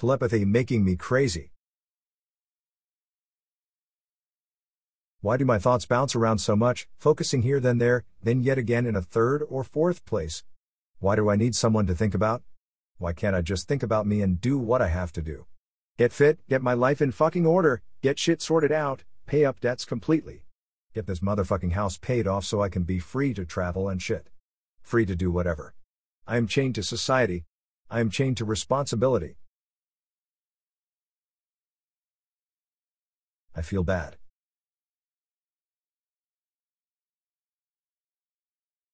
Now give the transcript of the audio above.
Telepathy making me crazy. Why do my thoughts bounce around so much, focusing here then there, then yet again in a third or fourth place? Why do I need someone to think about? Why can't I just think about me and do what I have to do? Get fit, get my life in fucking order, get shit sorted out, pay up debts completely. Get this motherfucking house paid off so I can be free to travel and shit. Free to do whatever. I am chained to society. I am chained to responsibility. I feel bad.